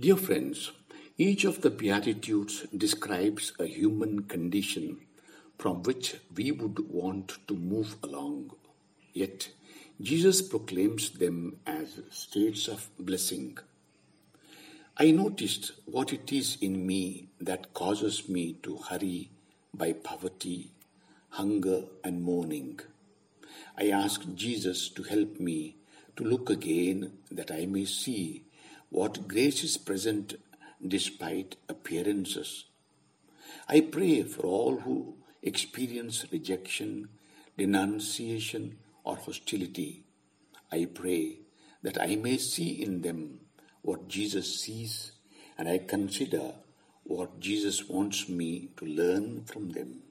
Dear friends, each of the Beatitudes describes a human condition from which we would want to move along. Yet, Jesus proclaims them as states of blessing. I noticed what it is in me that causes me to hurry by poverty, hunger, and mourning. I asked Jesus to help me to look again that I may see what grace is present despite appearances. I pray for all who experience rejection, denunciation, or hostility. I pray that I may see in them what Jesus sees and I consider what Jesus wants me to learn from them.